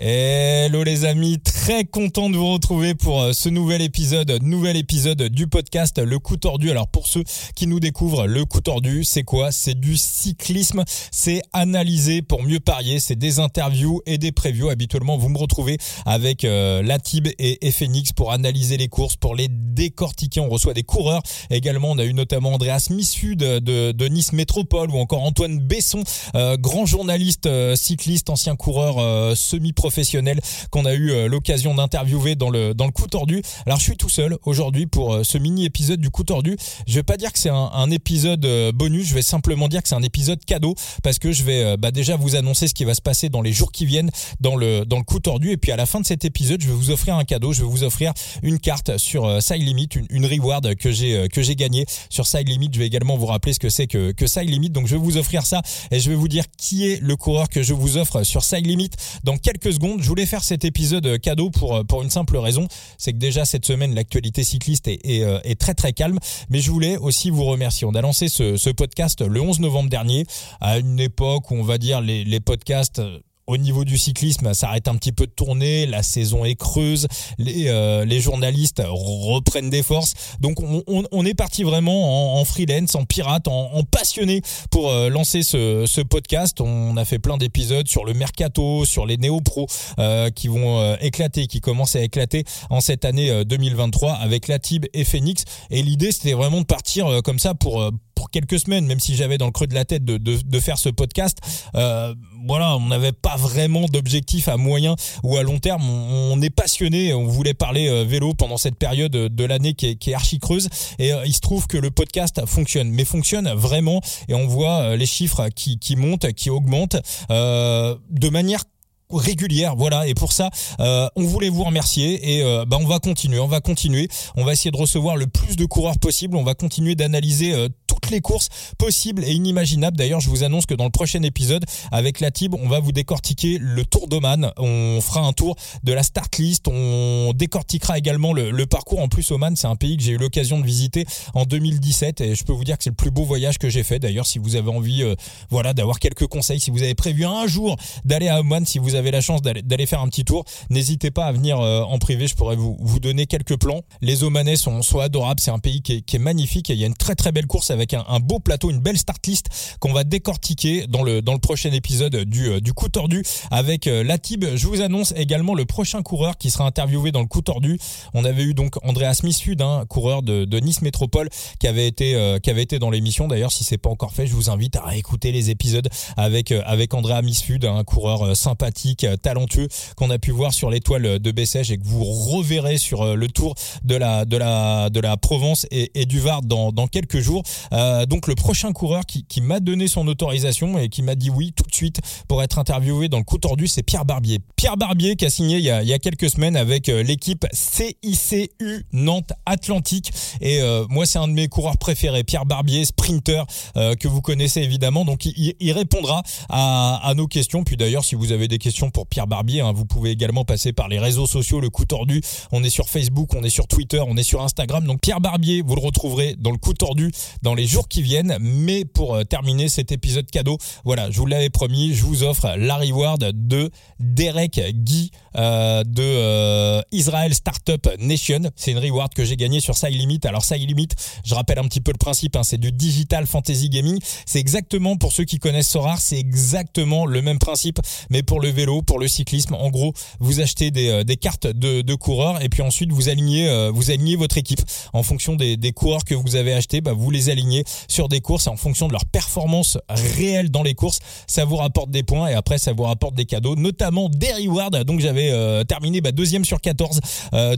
Hello les amis, très content de vous retrouver pour euh, ce nouvel épisode, nouvel épisode du podcast Le coup tordu. Alors pour ceux qui nous découvrent, le coup tordu, c'est quoi? C'est du cyclisme, c'est analyser pour mieux parier, c'est des interviews et des previews. Habituellement, vous me retrouvez avec euh, Latib et, Phoenix pour analyser les courses, pour les décortiquer. On reçoit des coureurs. Également, on a eu notamment Andreas Missu de, de, Nice Métropole ou encore Antoine Besson, euh, grand journaliste euh, cycliste, ancien coureur semi-pro professionnels qu'on a eu euh, d'interviewer dans le dans le coup tordu. Alors je suis tout seul aujourd'hui pour euh, ce mini épisode du coup tordu. Je vais pas dire que c'est un, épisode euh, bonus, je vais simplement dire que c'est un épisode cadeau parce que je vais bah, déjà vous annoncer ce qui va se passer dans les jours qui viennent dans le dans le coup tordu et puis à la fin de cet épisode, je vais vous offrir un cadeau, je vais vous offrir une carte sur Side Limit, une, une reward que j'ai que j'ai gagné sur Side Limit. Je vais également vous rappeler ce que c'est que que Side Limit. Donc je vais vous offrir ça et je vais vous dire qui est le coureur que je vous offre sur Side Limit dans quelques je voulais faire cet épisode euh, euh, pour une simple raison, c'est que déjà cette semaine l'actualité cycliste euh, est, très très calme, mais je voulais aussi vous remercier. On a lancé ce, podcast le 11 novembre dernier à une époque où on va dire les podcasts au niveau du cyclisme, ça arrête un petit peu de tourner, la saison est creuse, les, euh, journalistes reprennent des forces. Donc on, est parti vraiment en, freelance, en pirate, en, en passionné pour euh, lancer ce, podcast. On a fait plein d'épisodes sur le mercato, sur les néo-pros euh, qui vont éclater, qui commencent à éclater en cette année 2023 avec la Tib et Phoenix. Et l'idée c'était vraiment de partir comme ça pour pour quelques semaines, même si j'avais dans le creux de la tête de, de, de faire ce podcast. Euh, voilà, on n'avait pas vraiment d'objectif à moyen ou à long terme. On, est passionné, on voulait parler euh, vélo pendant cette période de l'année qui est, qui est archi creuse. Et euh, il se trouve que le podcast fonctionne, mais fonctionne vraiment. Et on voit euh, les chiffres qui, qui montent, qui augmentent de manière régulière voilà et pour ça euh, on voulait vous remercier et euh, bah, on va continuer on va continuer on va essayer de recevoir le plus de coureurs possible on va continuer d'analyser euh, les courses possibles et inimaginables. D'ailleurs je vous annonce que dans le prochain épisode avec la TIB on va vous décortiquer le Tour d'Oman. On fera un tour de la start list. On décortiquera également le, parcours. En plus Oman c'est un pays que j'ai eu l'occasion de visiter en 2017 et je peux vous dire que c'est le plus beau voyage que j'ai fait. D'ailleurs si vous avez envie voilà d'avoir quelques conseils si vous avez prévu un jour d'aller à Oman si vous avez la chance d'aller faire un petit tour, n'hésitez pas à venir euh, en privé, je pourrais vous, vous donner quelques plans. Les Omanais sont, sont adorables, c'est un pays qui est, qui est, magnifique et il y a une très très belle course avec un, un beau plateau, une belle start list qu'on va décortiquer dans le, dans le prochain épisode du, euh, du coup tordu avec euh, la Tib. Je vous annonce également le prochain coureur qui sera interviewé dans le coup tordu. On avait eu donc Andreas Smithsud, un coureur de, de, Nice Métropole qui avait été, qui avait été dans l'émission. D'ailleurs, si c'est pas encore fait, je vous invite à écouter les épisodes avec, avec Andreas Smithsud, un coureur sympathique euh, talentueux qu'on a pu voir sur l'étoile de Bessèges et que vous reverrez sur euh, le tour de la de la de la Provence et, du Var dans, dans quelques jours. Euh, donc le prochain coureur qui, m'a donné son autorisation et qui m'a dit oui tout de suite pour être interviewé dans le coup tordu, c'est Pierre Barbier. Pierre Barbier qui a signé il y a, quelques semaines avec euh, l'équipe CICU Nantes Atlantique et moi c'est un de mes coureurs préférés, Pierre Barbier, sprinter que vous connaissez évidemment. Donc il, répondra à, à nos questions. Puis d'ailleurs si vous avez des questions pour Pierre Barbier. Hein. Vous pouvez également passer par les réseaux sociaux, le coup tordu. On est sur Facebook, on est sur Twitter, on est sur Instagram. Donc Pierre Barbier, vous le retrouverez dans le coup tordu dans les jours qui viennent. Mais pour euh, terminer cet épisode cadeau, voilà, je vous l'avais promis, je vous offre la reward de Derek Guy euh, de euh, Israel Startup Nation. C'est une reward que j'ai gagnée sur Limit. Alors Limit, je rappelle un petit peu le principe, hein, c'est du digital fantasy gaming. C'est exactement pour ceux qui connaissent Sorar, c'est exactement le même principe, mais pour le vélo pour le cyclisme. En gros, vous achetez des, euh, des cartes de, de, coureurs et puis ensuite vous alignez, euh, vous alignez votre équipe en fonction des, des coureurs que vous avez achetés. Bah, vous les alignez sur des courses en fonction de leur performance réelle dans les courses, ça vous rapporte des points et après ça vous rapporte des cadeaux, notamment des rewards. Donc j'avais euh, terminé bah, deuxième sur 14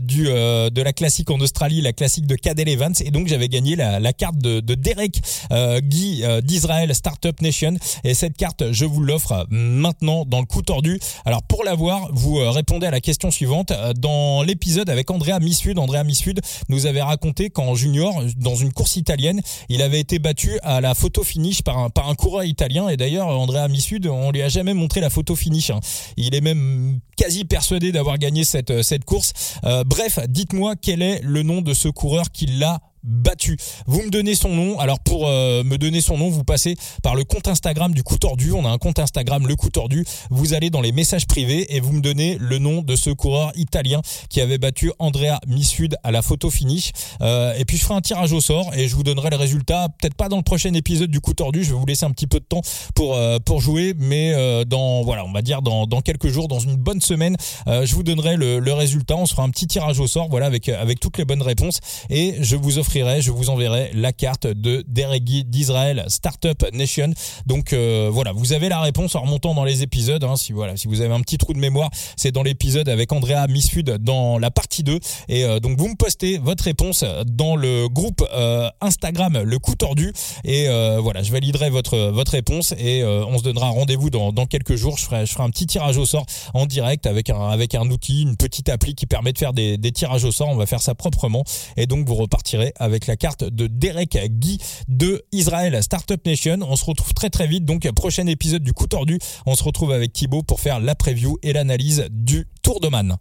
du de la classique en Australie, la classique de Cadel Evans et donc j'avais gagné la, la, carte de, de Derek Guy d'Israël Startup Nation et cette carte je vous l'offre maintenant dans le coup tordu alors pour l'avoir, vous euh, répondez à la question suivante. Euh, dans l'épisode avec Andrea Missud, Andrea Missud nous avait raconté qu'en junior, dans une course italienne, il avait été battu à la photo finish par un, par un coureur italien. Et d'ailleurs, Andrea Missud, on lui a jamais montré la photo finish. Hein. Il est même quasi persuadé d'avoir gagné cette, cette course. Euh, bref, dites-moi quel est le nom de ce coureur qui l'a battu. Vous me donnez son nom. Alors pour euh, me donner son nom, vous passez par le compte Instagram du coup tordu. On a un compte Instagram, le coup tordu. Vous allez dans les messages privés et vous me donnez le nom de ce coureur italien qui avait battu Andrea Missud à la photo finish. Euh, et puis je ferai un tirage au sort et je vous donnerai le résultat. Peut-être pas dans le prochain épisode du coup tordu. Je vais vous laisser un petit peu de temps pour euh, pour jouer, mais dans voilà, on va dire dans dans quelques jours, dans une bonne semaine, je vous donnerai le, le résultat. On se fera un petit tirage au sort, voilà, avec avec toutes les bonnes réponses et je vous offre je vous enverrai la carte de Deregi d'Israël Startup Nation. Donc euh, voilà, vous avez la réponse en remontant dans les épisodes. Hein, si voilà, si vous avez un petit trou de mémoire, c'est dans l'épisode avec Andrea Misfud dans la partie 2. Et euh, donc vous me postez votre réponse dans le groupe euh, Instagram Le Coup Tordu. Et voilà, je validerai votre votre réponse et on se donnera rendez-vous dans, dans quelques jours. Je ferai je ferai un petit tirage au sort en direct avec un avec un outil, une petite appli qui permet de faire des, des tirages au sort. On va faire ça proprement et donc vous repartirez avec la carte de Derek Guy de Israel Startup Nation. On se retrouve très très vite. Donc prochain épisode du coup tordu. On se retrouve avec Thibaut pour faire la preview et l'analyse du Tour de Man.